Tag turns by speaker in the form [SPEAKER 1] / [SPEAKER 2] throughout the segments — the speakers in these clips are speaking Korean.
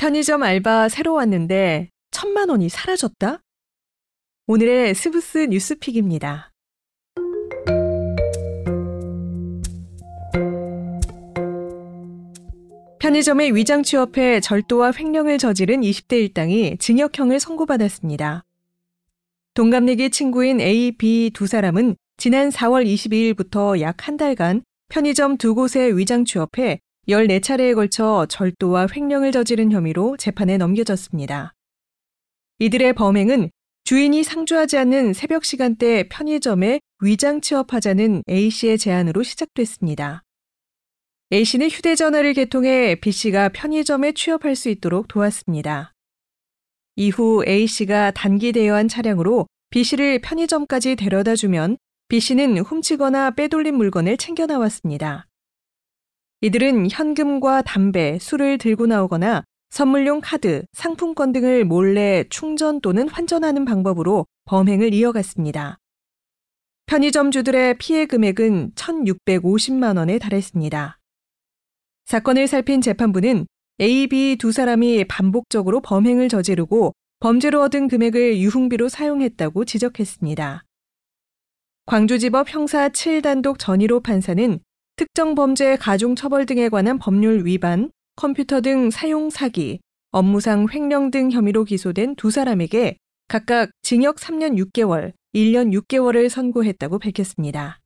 [SPEAKER 1] 편의점 알바 새로 왔는데 천만 원이 사라졌다? 오늘의 스브스 뉴스픽입니다. 편의점의 위장 취업해 절도와 횡령을 저지른 20대 일당이 징역형을 선고받았습니다. 동갑내기 친구인 A, B 두 사람은 지난 4월 22일부터 약 한 달간 편의점 두 곳에 위장 취업해 14차례에 걸쳐 절도와 횡령을 저지른 혐의로 재판에 넘겨졌습니다. 이들의 범행은 주인이 상주하지 않는 새벽 시간대 편의점에 위장 취업하자는 A씨의 제안으로 시작됐습니다. A씨는 휴대전화를 개통해 B씨가 편의점에 취업할 수 있도록 도왔습니다. 이후 A씨가 단기 대여한 차량으로 B씨를 편의점까지 데려다 주면 B씨는 훔치거나 빼돌린 물건을 챙겨 나왔습니다. 이들은 현금과 담배, 술을 들고 나오거나 선물용 카드, 상품권 등을 몰래 충전 또는 환전하는 방법으로 범행을 이어갔습니다. 편의점 주들의 피해 금액은 1,650만 원에 달했습니다. 사건을 살핀 재판부는 A, B 두 사람이 반복적으로 범행을 저지르고 범죄로 얻은 금액을 유흥비로 사용했다고 지적했습니다. 광주지법 형사 7단독 전일호 판사는 특정 범죄 가중 처벌 등에 관한 법률 위반, 컴퓨터 등 사용 사기, 업무상 횡령 등 혐의로 기소된 두 사람에게 각각 징역 3년 6개월, 1년 6개월을 선고했다고 밝혔습니다.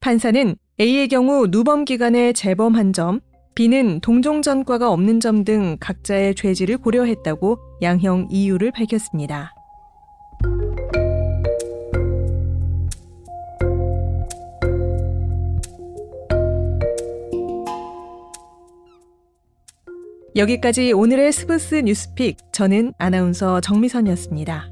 [SPEAKER 1] 판사는 A의 경우 누범 기간에 재범한 점, B는 동종 전과가 없는 점 등 각자의 죄질을 고려했다고 양형 이유를 밝혔습니다. 여기까지 오늘의 스브스 뉴스픽 저는 아나운서 정미선이었습니다.